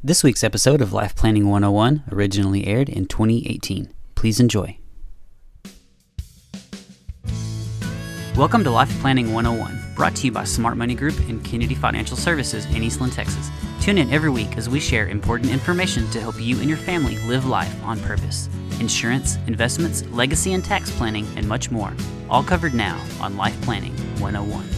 This week's episode of Life Planning 101 originally aired in 2018. Please enjoy. Welcome to Life Planning 101, brought to you by Smart Money Group and Kennedy Financial Services in Eastland, Texas. Tune in every week as we share important information to help you and your family live life on purpose. Insurance, investments, legacy and tax planning, and much more. All covered now on Life Planning 101.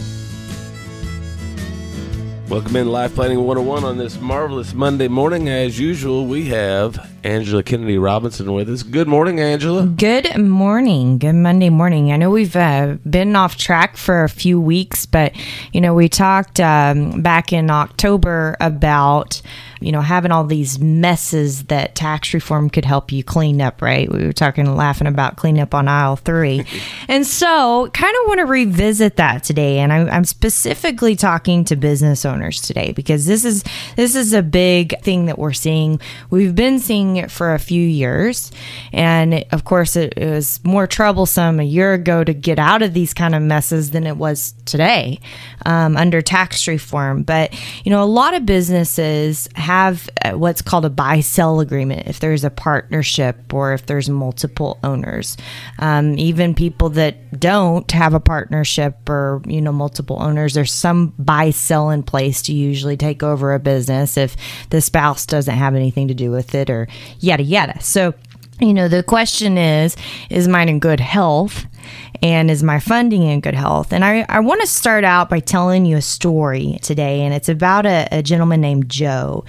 Welcome in Life Planning 101 on this marvelous Monday morning. As usual, we have Angela Kennedy Robinson with us. Good morning, Angela. Good morning. Good Monday morning. I know we've uh, been off track for a few weeks, but you know, we talked um, back in October about you know having all these messes that tax reform could help you clean up. Right? We were talking, laughing about clean up on aisle three, and so kind of want to revisit that today. And I, I'm specifically talking to business owners today because this is this is a big thing that we're seeing. We've been seeing it for a few years, and of course, it, it was more troublesome a year ago to get out of these kind of messes than it was today um, under tax reform. But you know, a lot of businesses have uh, what's called a buy sell agreement if there's a partnership or if there's multiple owners. Um, even people that don't have a partnership or you know multiple owners, there's some buy sell in place to usually take over a business if the spouse doesn't have anything to do with it or yada yada. So you know, the question is, is mine in good health? And is my funding in good health? And I, I want to start out by telling you a story today, and it's about a, a gentleman named Joe.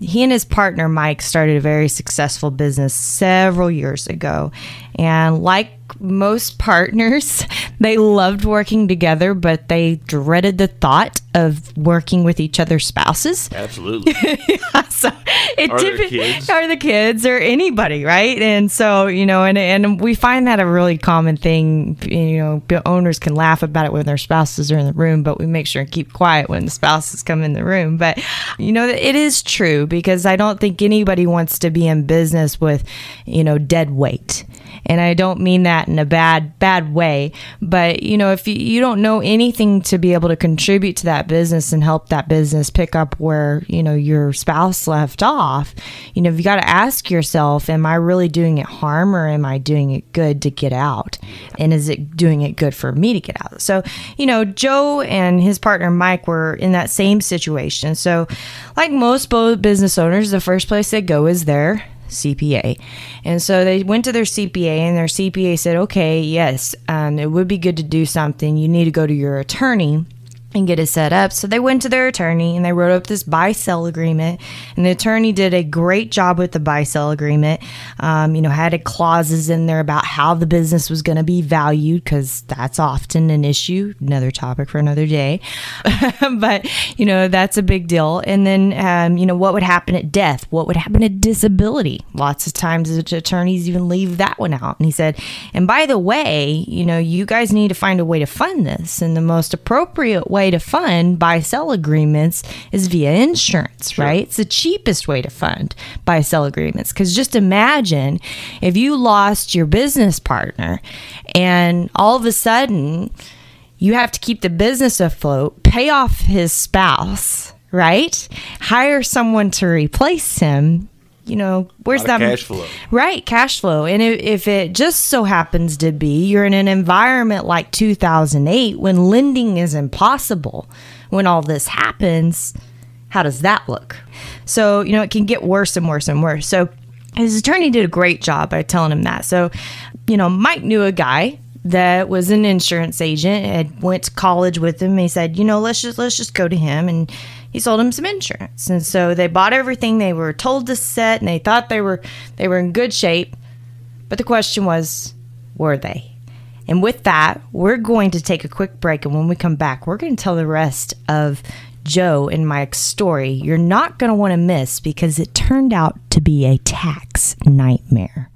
He and his partner Mike started a very successful business several years ago. And like most partners, they loved working together, but they dreaded the thought of working with each other's spouses. Absolutely. so it Are kids? are the kids or anybody, right? And so you know, and and we find that a really common thing. You know, owners can laugh about it when their spouses are in the room, but we make sure and keep quiet when the spouses come in the room. But you know, it is true because I don't think anybody wants to be in business with you know dead weight. And I don't mean that in a bad bad way, but you know, if you, you don't know anything to be able to contribute to that business and help that business pick up where you know your spouse left off, you know, you got to ask yourself, am I really doing it harm or am I doing it good to get out? And is it doing it good for me to get out? So, you know, Joe and his partner Mike were in that same situation. So, like most business owners, the first place they go is their CPA. And so they went to their CPA, and their CPA said, okay, yes, um, it would be good to do something. You need to go to your attorney and get it set up. So they went to their attorney and they wrote up this buy sell agreement. And the attorney did a great job with the buy sell agreement. Um, you know, had clauses in there about how the business was going to be valued because that's often an issue. Another topic for another day. but, you know, that's a big deal. And then, um, you know, what would happen at death? What would happen at disability? Lots of times attorneys even leave that one out. And he said, and by the way, you know, you guys need to find a way to fund this. And the most appropriate way to fund buy sell agreements is via insurance, right? It's the cheapest way to fund buy sell agreements. Because just imagine if you lost your business partner and all of a sudden you have to keep the business afloat, pay off his spouse, right? Hire someone to replace him. You know, where's that cash flow. Right, cash flow. And if, if it just so happens to be you're in an environment like 2008 when lending is impossible, when all this happens, how does that look? So, you know, it can get worse and worse and worse. So, his attorney did a great job by telling him that. So, you know, Mike knew a guy that was an insurance agent had went to college with him he said you know let's just let's just go to him and he sold him some insurance. And so they bought everything. They were told to set and they thought they were they were in good shape. But the question was were they? And with that we're going to take a quick break. And when we come back we're going to tell the rest of joe and mike's story. You're not going to want to miss because it turned out to be a tax nightmare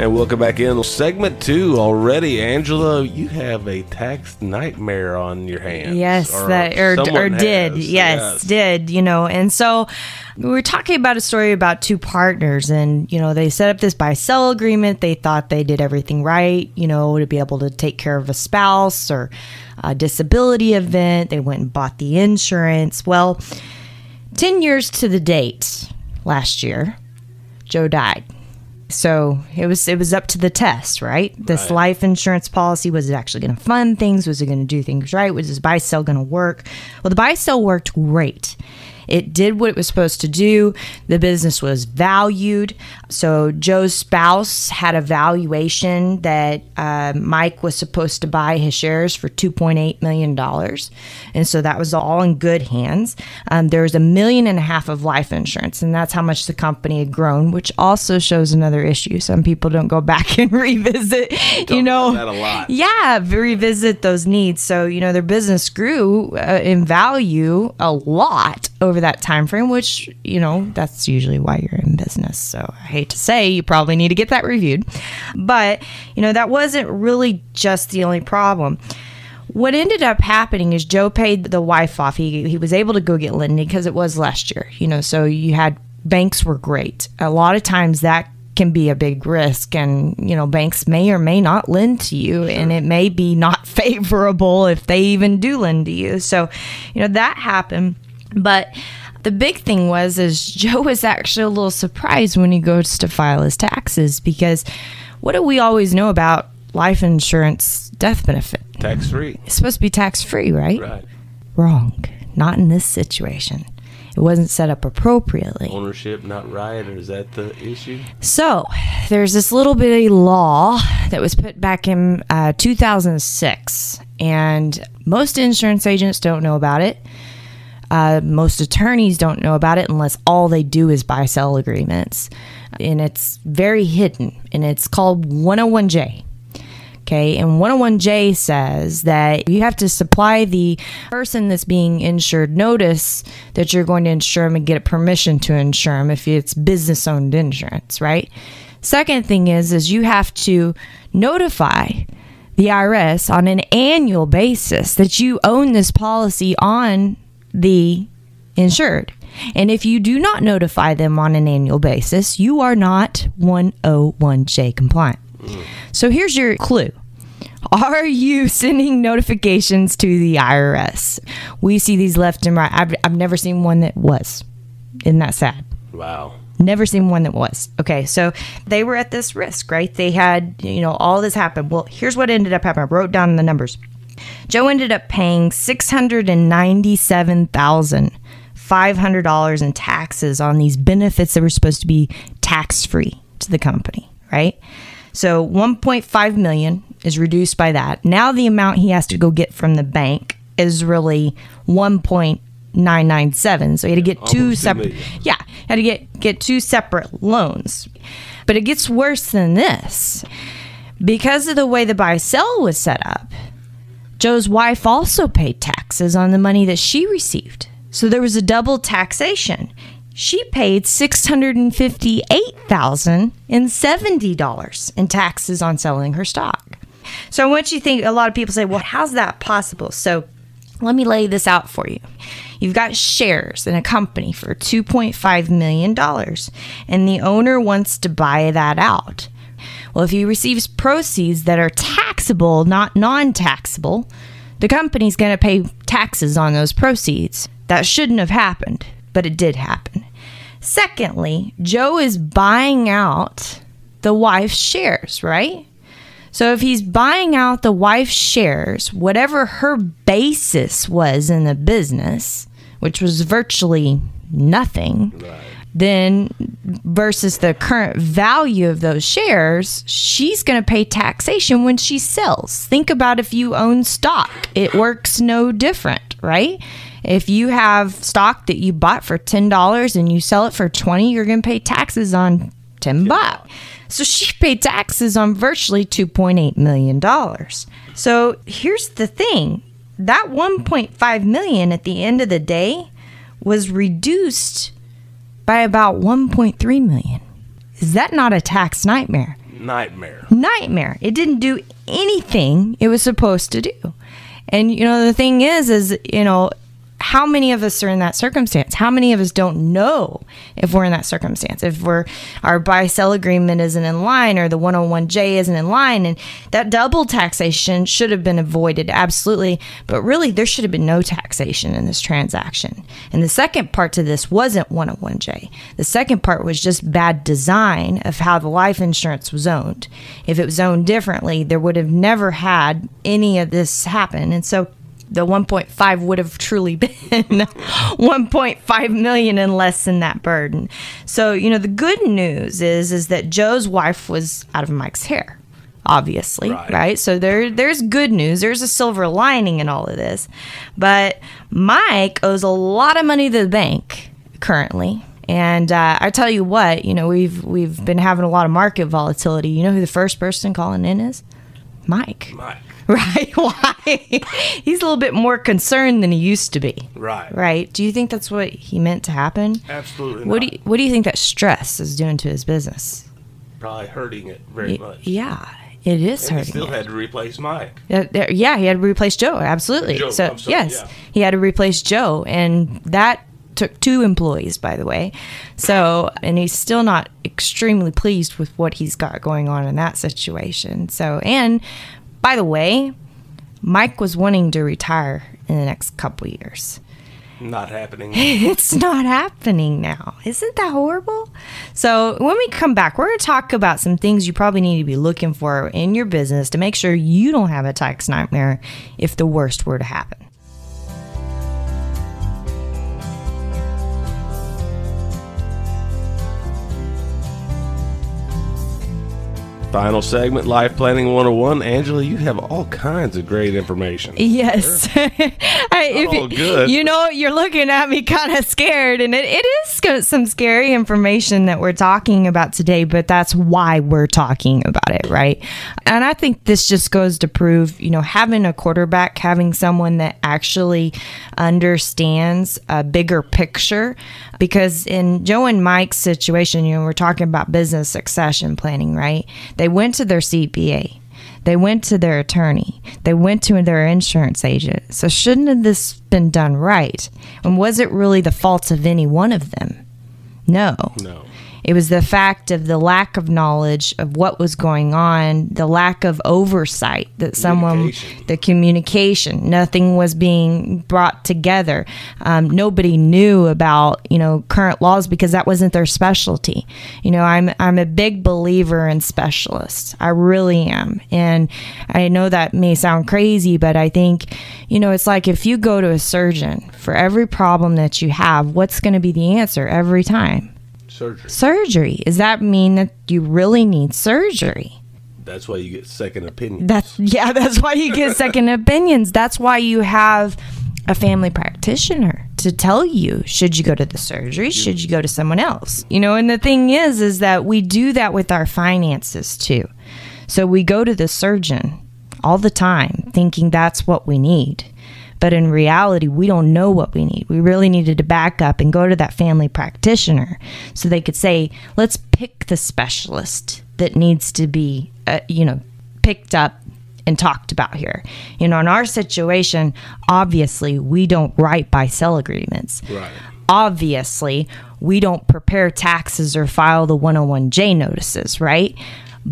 And welcome back in segment two already. Angela, you have a tax nightmare on your hands. Yes, or that or, or did. has. Yes, did. You know, and so we were talking about a story about two partners, and you know, they set up this buy sell agreement. They thought they did everything right, you know, to be able to take care of a spouse or a disability event. They went and bought the insurance. Well, ten years to the date last year, Joe died. So it was it was up to the test, right? This Right. life insurance policy was it actually going to fund things? Was it going to do things right? Was this buy sell going to work? Well, the buy sell worked great. It did what it was supposed to do. The business was valued. So Joe's spouse had a valuation that uh, Mike was supposed to buy his shares for two point eight million dollars, and so that was all in good hands. Um, there was a million and a half of life insurance, and that's how much the company had grown, which also shows another issue. Some people don't go back and revisit, you know, that a lot. yeah, revisit those needs. So you know, their business grew uh, in value a lot over that time frame, which you know that's usually why you're in business. So I hate to say, you probably need to get that reviewed, but you know that wasn't really just the only problem. What ended up happening is Joe paid the wife off. He he was able to go get lending because it was last year. You know, so you had banks were great. A lot of times that can be a big risk and you know banks may or may not lend to you and it may be not favorable if they even do lend to you so you know that happened but the big thing was is joe was actually a little surprised when he goes to file his taxes because what do we always know about life insurance death benefit Tax free. it's supposed to be tax free right Right. wrong not in this situation it wasn't set up appropriately Ownership not right, or is that the issue? So, there's this little bitty law that was put back in uh, 2006, and most insurance agents don't know about it. Uh, most attorneys don't know about it unless all they do is buy sell agreements. And it's very hidden, and it's called 101J. Okay, and 101J says that you have to supply the person that's being insured notice that you're going to insure them and get permission to insure them if it's business owned insurance, right? Second thing is is you have to notify the IRS on an annual basis that you own this policy on the insured. And if you do not notify them on an annual basis, you are not 101J compliant. So here's your clue. Are you sending notifications to the IRS? We see these left and right. I've, I've never seen one that was. Isn't that sad? Wow. Never seen one that was. Okay, so they were at this risk, right? They had, you know, all this happened. Well, here's what ended up happening. I wrote down the numbers. Joe ended up paying six hundred and ninety-seven thousand five hundred dollars in taxes on these benefits that were supposed to be tax-free to the company, right? So 1.5 million is reduced by that. Now the amount he has to go get from the bank is really 1.997. So he had to get two two separate yeah, had to get get two separate loans. But it gets worse than this. Because of the way the buy sell was set up, Joe's wife also paid taxes on the money that she received. So there was a double taxation. She paid $658,070 in taxes on selling her stock. So once you to think a lot of people say, "Well, how's that possible?" So let me lay this out for you. You've got shares in a company for $2.5 million, and the owner wants to buy that out. Well, if he receives proceeds that are taxable, not non taxable, the company's going to pay taxes on those proceeds. That shouldn't have happened, but it did happen. Secondly, Joe is buying out the wife's shares, right? So if he's buying out the wife's shares, whatever her basis was in the business, which was virtually nothing, then versus the current value of those shares, she's going to pay taxation when she sells. Think about if you own stock, it works no different, right? If you have stock that you bought for $10 and you sell it for 20, you're going to pay taxes on 10 bucks. So she paid taxes on virtually 2.8 million dollars. So here's the thing. That 1.5 million at the end of the day was reduced by about 1.3 million. Is that not a tax nightmare? Nightmare. nightmare. It didn't do anything it was supposed to do. And you know the thing is is you know how many of us are in that circumstance? How many of us don't know if we're in that circumstance? If we're our buy sell agreement isn't in line or the 101J isn't in line and that double taxation should have been avoided absolutely, but really there should have been no taxation in this transaction. And the second part to this wasn't 101J. The second part was just bad design of how the life insurance was owned. If it was owned differently, there would have never had any of this happen. And so the 1.5 would have truly been 1.5 million and less than that burden. So, you know, the good news is is that Joe's wife was out of Mike's hair. Obviously, Right. right? So there there's good news. There's a silver lining in all of this. But Mike owes a lot of money to the bank currently. And uh, I tell you what, you know, we've we've been having a lot of market volatility. You know who the first person calling in is? Mike. Mike. Right? Why? He's a little bit more concerned than he used to be. Right. Right? Do you think that's what he meant to happen? Absolutely What do you, What do you think that stress is doing to his business? Probably hurting it very much. Yeah, it is And he hurting. still it. had to replace Mike. Yeah, there- yeah, he had to replace Joe. Absolutely. Joe, so sorry, yes, yeah. he had to replace Joe, and that took two employees, by the way. So, and he's still not extremely pleased with what he's got going on in that situation. So, and by the way, Mike was wanting to retire in the next couple years. Not happening. It's not happening now. Isn't that horrible? So, when we come back, we're going to talk about some things you probably need to be looking for in your business to make sure you don't have a tax nightmare if the worst were to happen. Final segment, Life Planning 101. Angela, you have all kinds of great information. Yes. I, if you- good. You know, you're looking at me kind of scared, and it, it is some scary information that we're talking about today, but that's why we're talking about it, right? And I think this just goes to prove, you know, having a quarterback, having someone that actually understands a bigger picture, because in Joe and Mike's situation, you know, we're talking about business succession planning, right? They went to their CPA. They went to their attorney. They went to their insurance agent. So shouldn't have this been done right? And was it really the fault of any one of them? No. No. It was the fact of the lack of knowledge of what was going on, the lack of oversight that someone, the communication, nothing was being brought together. Um, nobody knew about you know current laws because that wasn't their specialty. You know, I'm I'm a big believer in specialists. I really am, and I know that may sound crazy, but I think you know it's like if you go to a surgeon for every problem that you have, what's going to be the answer every time? Surgery. surgery. Does that mean that you really need surgery? That's why you get second opinion. That's yeah, that's why you get second opinions. That's why you have a family practitioner to tell you should you go to the surgery, should you go to someone else. You know, and the thing is is that we do that with our finances too. So we go to the surgeon all the time thinking that's what we need. But in reality, we don't know what we need. We really needed to back up and go to that family practitioner so they could say, let's pick the specialist that needs to be, uh, you know, picked up and talked about here. You know, in our situation, obviously, we don't write buy sell agreements. Right. Obviously, we don't prepare taxes or file the 101J notices, right?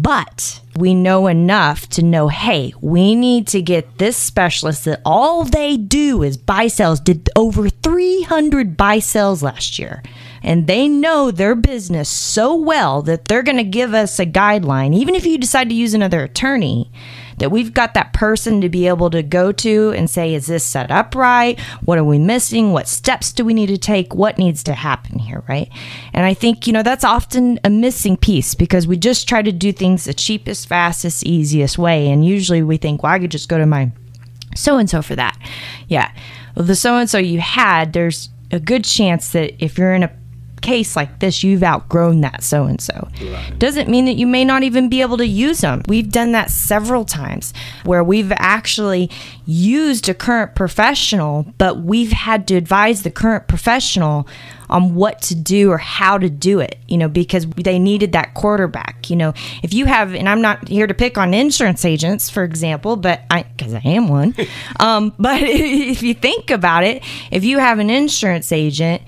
But we know enough to know hey, we need to get this specialist that all they do is buy sells, did over 300 buy sells last year. And they know their business so well that they're going to give us a guideline, even if you decide to use another attorney, that we've got that person to be able to go to and say, is this set up right? What are we missing? What steps do we need to take? What needs to happen here, right? And I think, you know, that's often a missing piece because we just try to do things the cheapest, fastest, easiest way. And usually we think, well, I could just go to my so and so for that. Yeah. Well, the so and so you had, there's a good chance that if you're in a case like this, you've outgrown that so and so. Doesn't mean that you may not even be able to use them. We've done that several times where we've actually used a current professional, but we've had to advise the current professional on what to do or how to do it, you know, because they needed that quarterback. You know, if you have, and I'm not here to pick on insurance agents, for example, but I, because I am one, um, but if you think about it, if you have an insurance agent,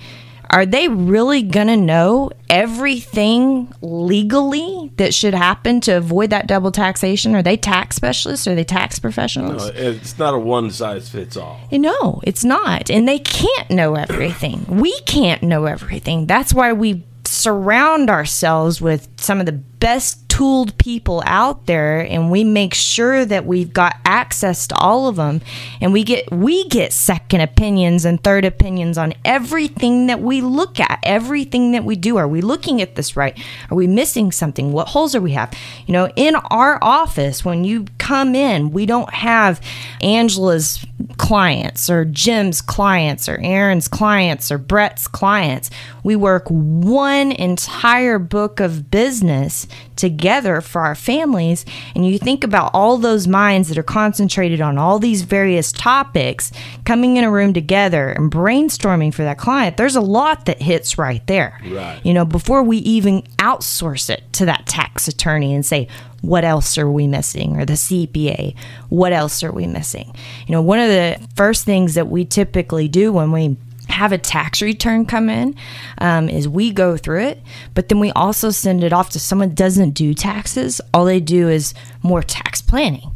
are they really going to know everything legally that should happen to avoid that double taxation? Are they tax specialists? Are they tax professionals? No, it's not a one size fits all. No, it's not. And they can't know everything. We can't know everything. That's why we surround ourselves with some of the best tooled people out there and we make sure that we've got access to all of them and we get we get second opinions and third opinions on everything that we look at everything that we do. Are we looking at this right? Are we missing something? What holes are we have? You know in our office when you come in. We don't have Angela's clients or Jim's clients or Aaron's clients or Brett's clients. We work one entire book of business together for our families. And you think about all those minds that are concentrated on all these various topics coming in a room together and brainstorming for that client there's a lot that hits right there. Right. you know before we even outsource it to that tax attorney and say what else are we missing? Or the CPA what else are we missing? You know one of the first things that we typically do when we have a tax return come in um, is we go through it but then we also send it off to someone doesn't do taxes. All they do is more tax planning.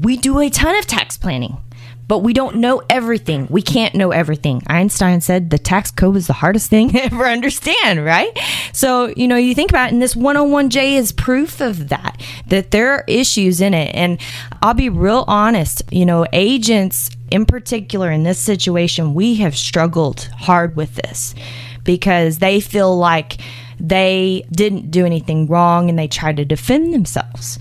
We do a ton of tax planning but we don't know everything. We can't know everything. Einstein said the tax code is the hardest thing to ever understand, right? So, you know, you think about it, and this 101J is proof of that, that there are issues in it. And I'll be real honest, you know, agents in particular in this situation, we have struggled hard with this because they feel like they didn't do anything wrong and they try to defend themselves.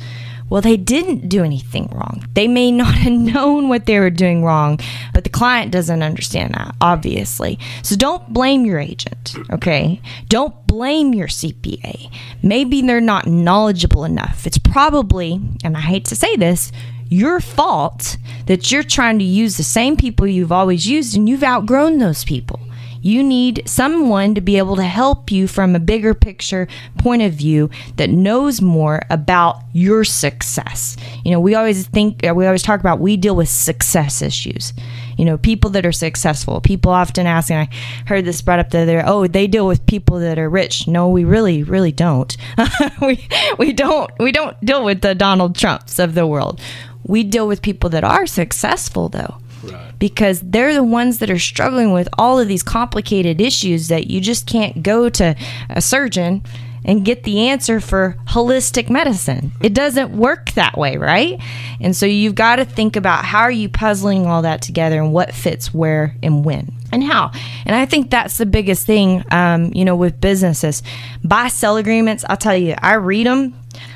Well, they didn't do anything wrong. They may not have known what they were doing wrong, but the client doesn't understand that, obviously. So don't blame your agent, okay? Don't blame your CPA. Maybe they're not knowledgeable enough. It's probably, and I hate to say this, your fault that you're trying to use the same people you've always used and you've outgrown those people. You need someone to be able to help you from a bigger picture point of view that knows more about your success. You know, we always think, uh, we always talk about we deal with success issues. You know, people that are successful. People often ask, and I heard this brought up the other, oh, they deal with people that are rich. No, we really, really don't. we we don't we don't deal with the Donald Trumps of the world. We deal with people that are successful though Because they're the ones that are struggling with all of these complicated issues that you just can't go to a surgeon and get the answer for holistic medicine. It doesn't work that way, right? And so you've got to think about how are you puzzling all that together and what fits where and when and how. And I think that's the biggest thing, um, you know, with businesses. Buy sell agreements, I'll tell you, I read them,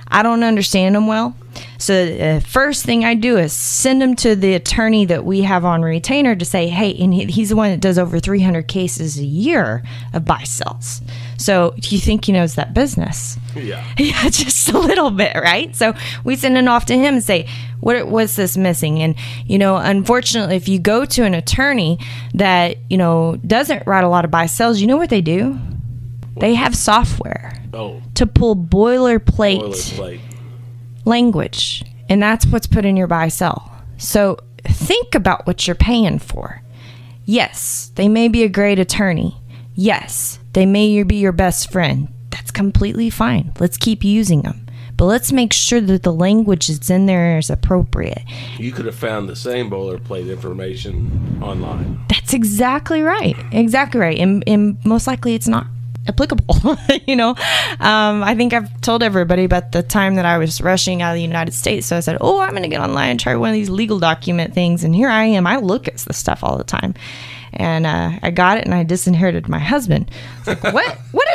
I don't understand them well. So the first thing I do is send them to the attorney that we have on retainer to say, hey, and he's the one that does over 300 cases a year of buy sells. So do you think he knows that business? Yeah. Yeah, just a little bit, right? So we send it off to him and say, "What what's this missing?" And you know, unfortunately, if you go to an attorney that you know doesn't write a lot of buy sells, you know what they do? They have software Oh, to pull boilerplate boilerplate. language, and that's what's put in your buy sell. So think about what you're paying for. Yes, they may be a great attorney. Yes, they may be your best friend. That's completely fine. Let's keep using them. But let's make sure that the language that's in there is appropriate. You could have found the same boilerplate information online. That's exactly right. Exactly right. And, and most likely it's not applicable. you know, um, I think I've told everybody about the time that I was rushing out of the United States. So I said, oh, I'm going to get online and try one of these legal document things. And here I am. I look at the stuff all the time. And uh, I got it and I disinherited my husband. Like, what? What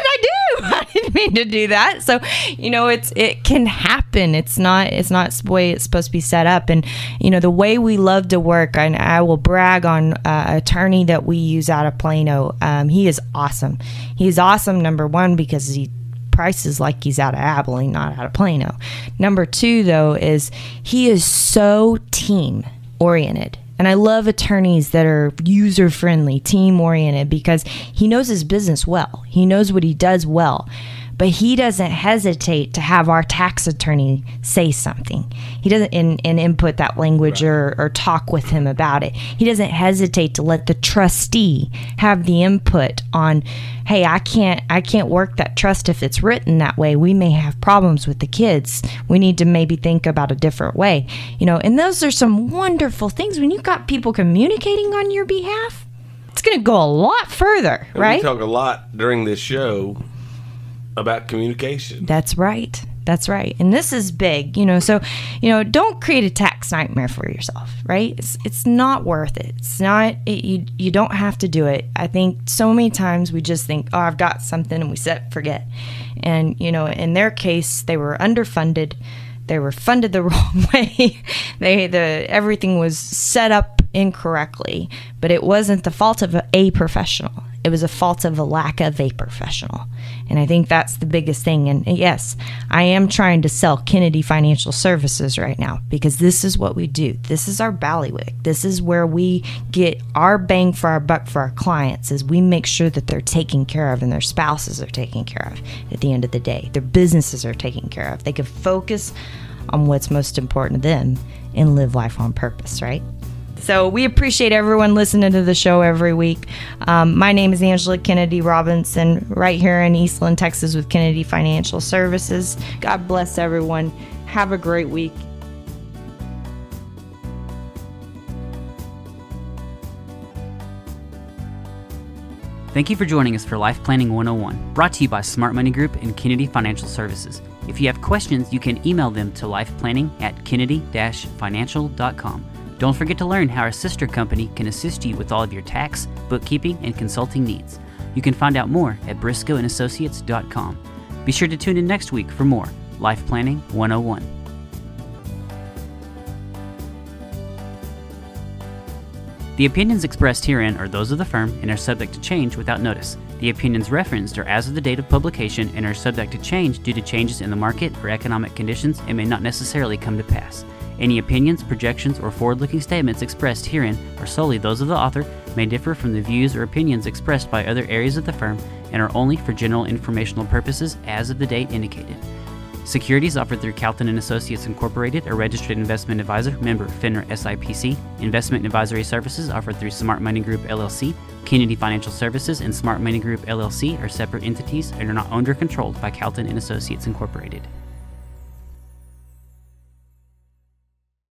didn't mean to do that. So, you know, it's it can happen. It's not it's not the way it's supposed to be set up. And you know, the way we love to work, and I will brag on uh, attorney that we use out of Plano. Um, he is awesome. He's awesome. Number one because he prices like he's out of Abilene, not out of Plano. Number two, though, is he is so team oriented. And I love attorneys that are user friendly, team oriented, because he knows his business well. He knows what he does well but he doesn't hesitate to have our tax attorney say something. He doesn't and, and input that language right. or, or talk with him about it. He doesn't hesitate to let the trustee have the input on, hey, I can't I can't work that trust if it's written that way. We may have problems with the kids. We need to maybe think about a different way. You know, and those are some wonderful things when you've got people communicating on your behalf. It's going to go a lot further, and right? We talk a lot during this show about communication. That's right. That's right. And this is big, you know. So, you know, don't create a tax nightmare for yourself, right? It's it's not worth it. It's not it, you you don't have to do it. I think so many times we just think, "Oh, I've got something," and we set forget. And, you know, in their case, they were underfunded. They were funded the wrong way. they the everything was set up incorrectly, but it wasn't the fault of a professional. It was a fault of a lack of a professional. And I think that's the biggest thing. And yes, I am trying to sell Kennedy Financial Services right now because this is what we do. This is our ballywick. This is where we get our bang for our buck for our clients is we make sure that they're taken care of and their spouses are taken care of at the end of the day. Their businesses are taken care of. They can focus on what's most important to them and live life on purpose, right? So we appreciate everyone listening to the show every week. Um, my name is Angela Kennedy Robinson, right here in Eastland, Texas, with Kennedy Financial Services. God bless everyone. Have a great week. Thank you for joining us for Life Planning 101, brought to you by Smart Money Group and Kennedy Financial Services. If you have questions, you can email them to lifeplanning at kennedy-financial.com. Don't forget to learn how our sister company can assist you with all of your tax, bookkeeping, and consulting needs. You can find out more at briscoeandassociates.com. Be sure to tune in next week for more Life Planning 101. The opinions expressed herein are those of the firm and are subject to change without notice. The opinions referenced are as of the date of publication and are subject to change due to changes in the market or economic conditions and may not necessarily come to pass. Any opinions, projections, or forward looking statements expressed herein are solely those of the author, may differ from the views or opinions expressed by other areas of the firm, and are only for general informational purposes as of the date indicated. Securities offered through Calton and Associates Incorporated, a registered investment advisor, member FINRA SIPC. Investment advisory services offered through Smart Money Group LLC. Kennedy Financial Services and Smart Money Group LLC are separate entities and are not owned or controlled by Calton and Associates Incorporated.